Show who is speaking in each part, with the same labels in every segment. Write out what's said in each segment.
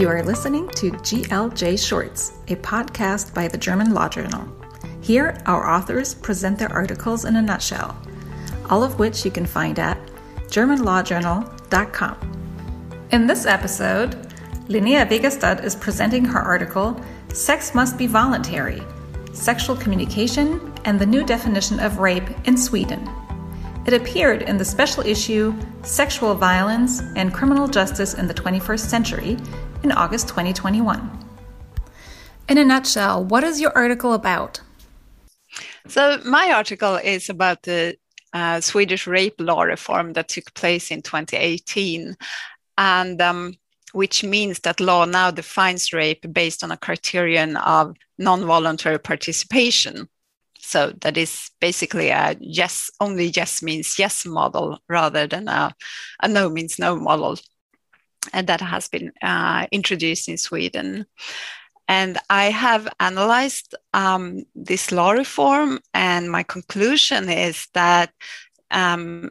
Speaker 1: You are listening to GLJ Shorts, a podcast by the German Law Journal. Here, our authors present their articles in a nutshell, all of which you can find at germanlawjournal.com. In this episode, Linnea Wegerstad is presenting her article, Sex Must Be Voluntary Sexual Communication and the New Definition of Rape in Sweden. It appeared in the special issue Sexual Violence and Criminal Justice in the 21st Century in August 2021. In a nutshell, what is your article about?
Speaker 2: So, my article is about the uh, Swedish rape law reform that took place in 2018, and um, which means that law now defines rape based on a criterion of non voluntary participation. So that is basically a yes, only yes means yes model rather than a, a no means no model. And that has been uh, introduced in Sweden. And I have analyzed um, this law reform, and my conclusion is that um,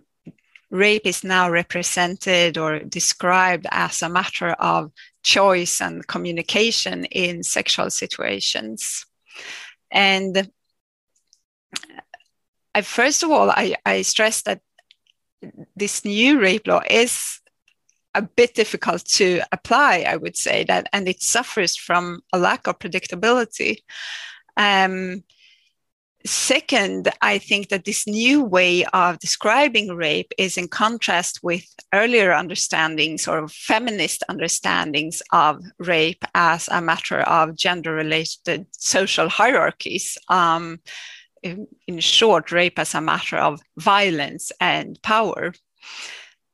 Speaker 2: rape is now represented or described as a matter of choice and communication in sexual situations. And I, first of all, I, I stress that this new rape law is a bit difficult to apply, I would say that, and it suffers from a lack of predictability. Um, second, I think that this new way of describing rape is in contrast with earlier understandings or feminist understandings of rape as a matter of gender related social hierarchies. Um, in, in short, rape as a matter of violence and power.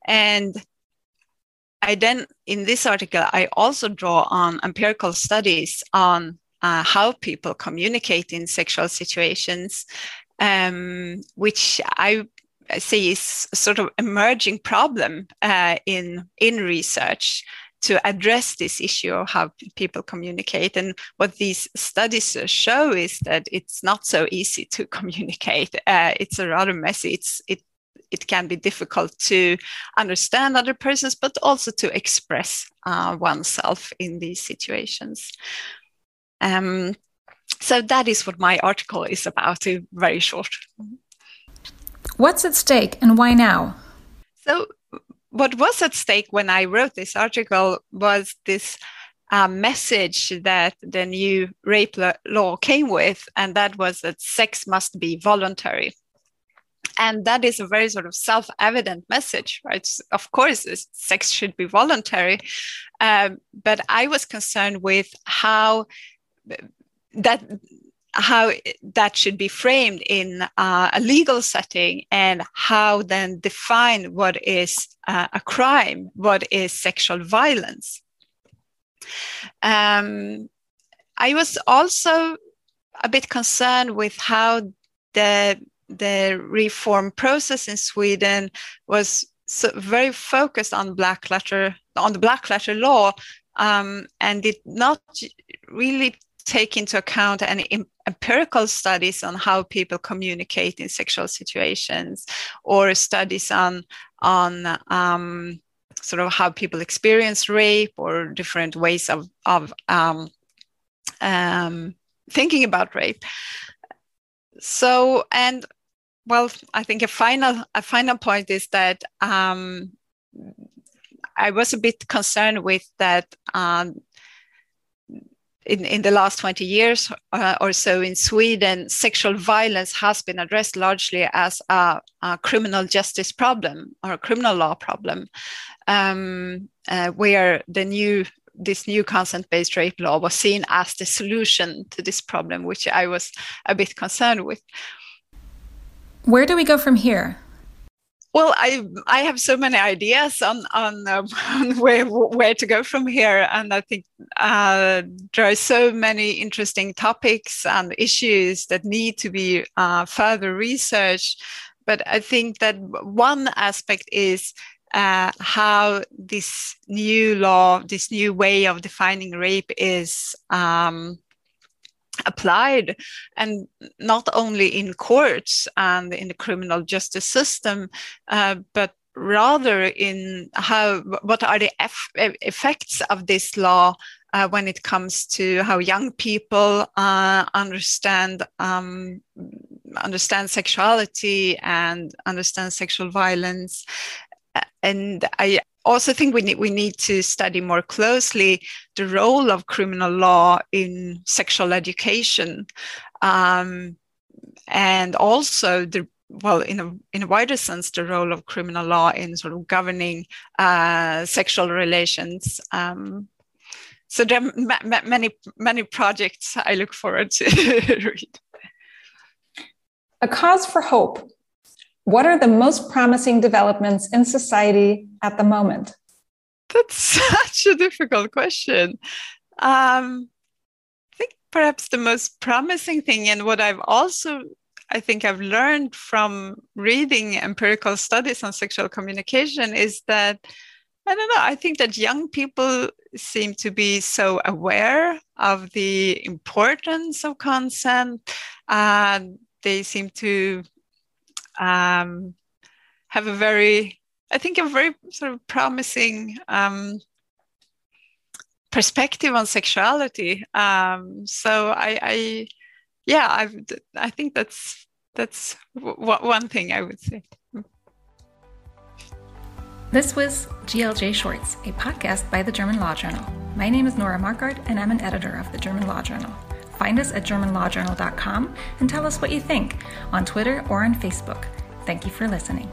Speaker 2: And I then, in this article, I also draw on empirical studies on uh, how people communicate in sexual situations, um, which I see is a sort of emerging problem uh, in in research to address this issue of how people communicate. And what these studies show is that it's not so easy to communicate. Uh, it's a rather messy. It's it it can be difficult to understand other persons, but also to express uh, oneself in these situations. Um, so that is what my article is about, in very short.
Speaker 1: What's at stake and why now?
Speaker 2: So what was at stake when I wrote this article was this uh, message that the new rape law came with, and that was that sex must be voluntary. And that is a very sort of self evident message, right? Of course, sex should be voluntary. Um, but I was concerned with how that how that should be framed in uh, a legal setting and how then define what is uh, a crime, what is sexual violence. Um, I was also a bit concerned with how the the reform process in Sweden was so very focused on black letter on the black letter law um, and did not really take into account any empirical studies on how people communicate in sexual situations or studies on on um, sort of how people experience rape or different ways of of um, um, thinking about rape. So and well, I think a final a final point is that um, I was a bit concerned with that um, in, in the last 20 years uh, or so in Sweden, sexual violence has been addressed largely as a, a criminal justice problem or a criminal law problem, um, uh, where the new this new consent-based rape law was seen as the solution to this problem, which I was a bit concerned with.
Speaker 1: Where do we go from here?
Speaker 2: Well, I I have so many ideas on on, uh, on where where to go from here, and I think uh, there are so many interesting topics and issues that need to be uh, further researched. But I think that one aspect is uh, how this new law, this new way of defining rape is um, applied and not only in courts and in the criminal justice system uh, but rather in how what are the eff- effects of this law uh, when it comes to how young people uh, understand um, understand sexuality and understand sexual violence. And I also think we need we need to study more closely the role of criminal law in sexual education, um, and also the well, in a in a wider sense, the role of criminal law in sort of governing uh, sexual relations. Um, so there are ma- ma- many many projects I look forward to read.
Speaker 1: A cause for hope. What are the most promising developments in society at the moment?
Speaker 2: That's such a difficult question. Um, I think perhaps the most promising thing, and what I've also I think I've learned from reading empirical studies on sexual communication is that I don't know. I think that young people seem to be so aware of the importance of consent. and they seem to um, have a very, I think, a very sort of promising um, perspective on sexuality. Um, so I, I, yeah, I've, I think that's that's w- one thing I would say.
Speaker 1: This was GLJ Shorts, a podcast by the German Law Journal. My name is Nora Markard, and I'm an editor of the German Law Journal. Find us at germanlawjournal.com and tell us what you think on Twitter or on Facebook. Thank you for listening.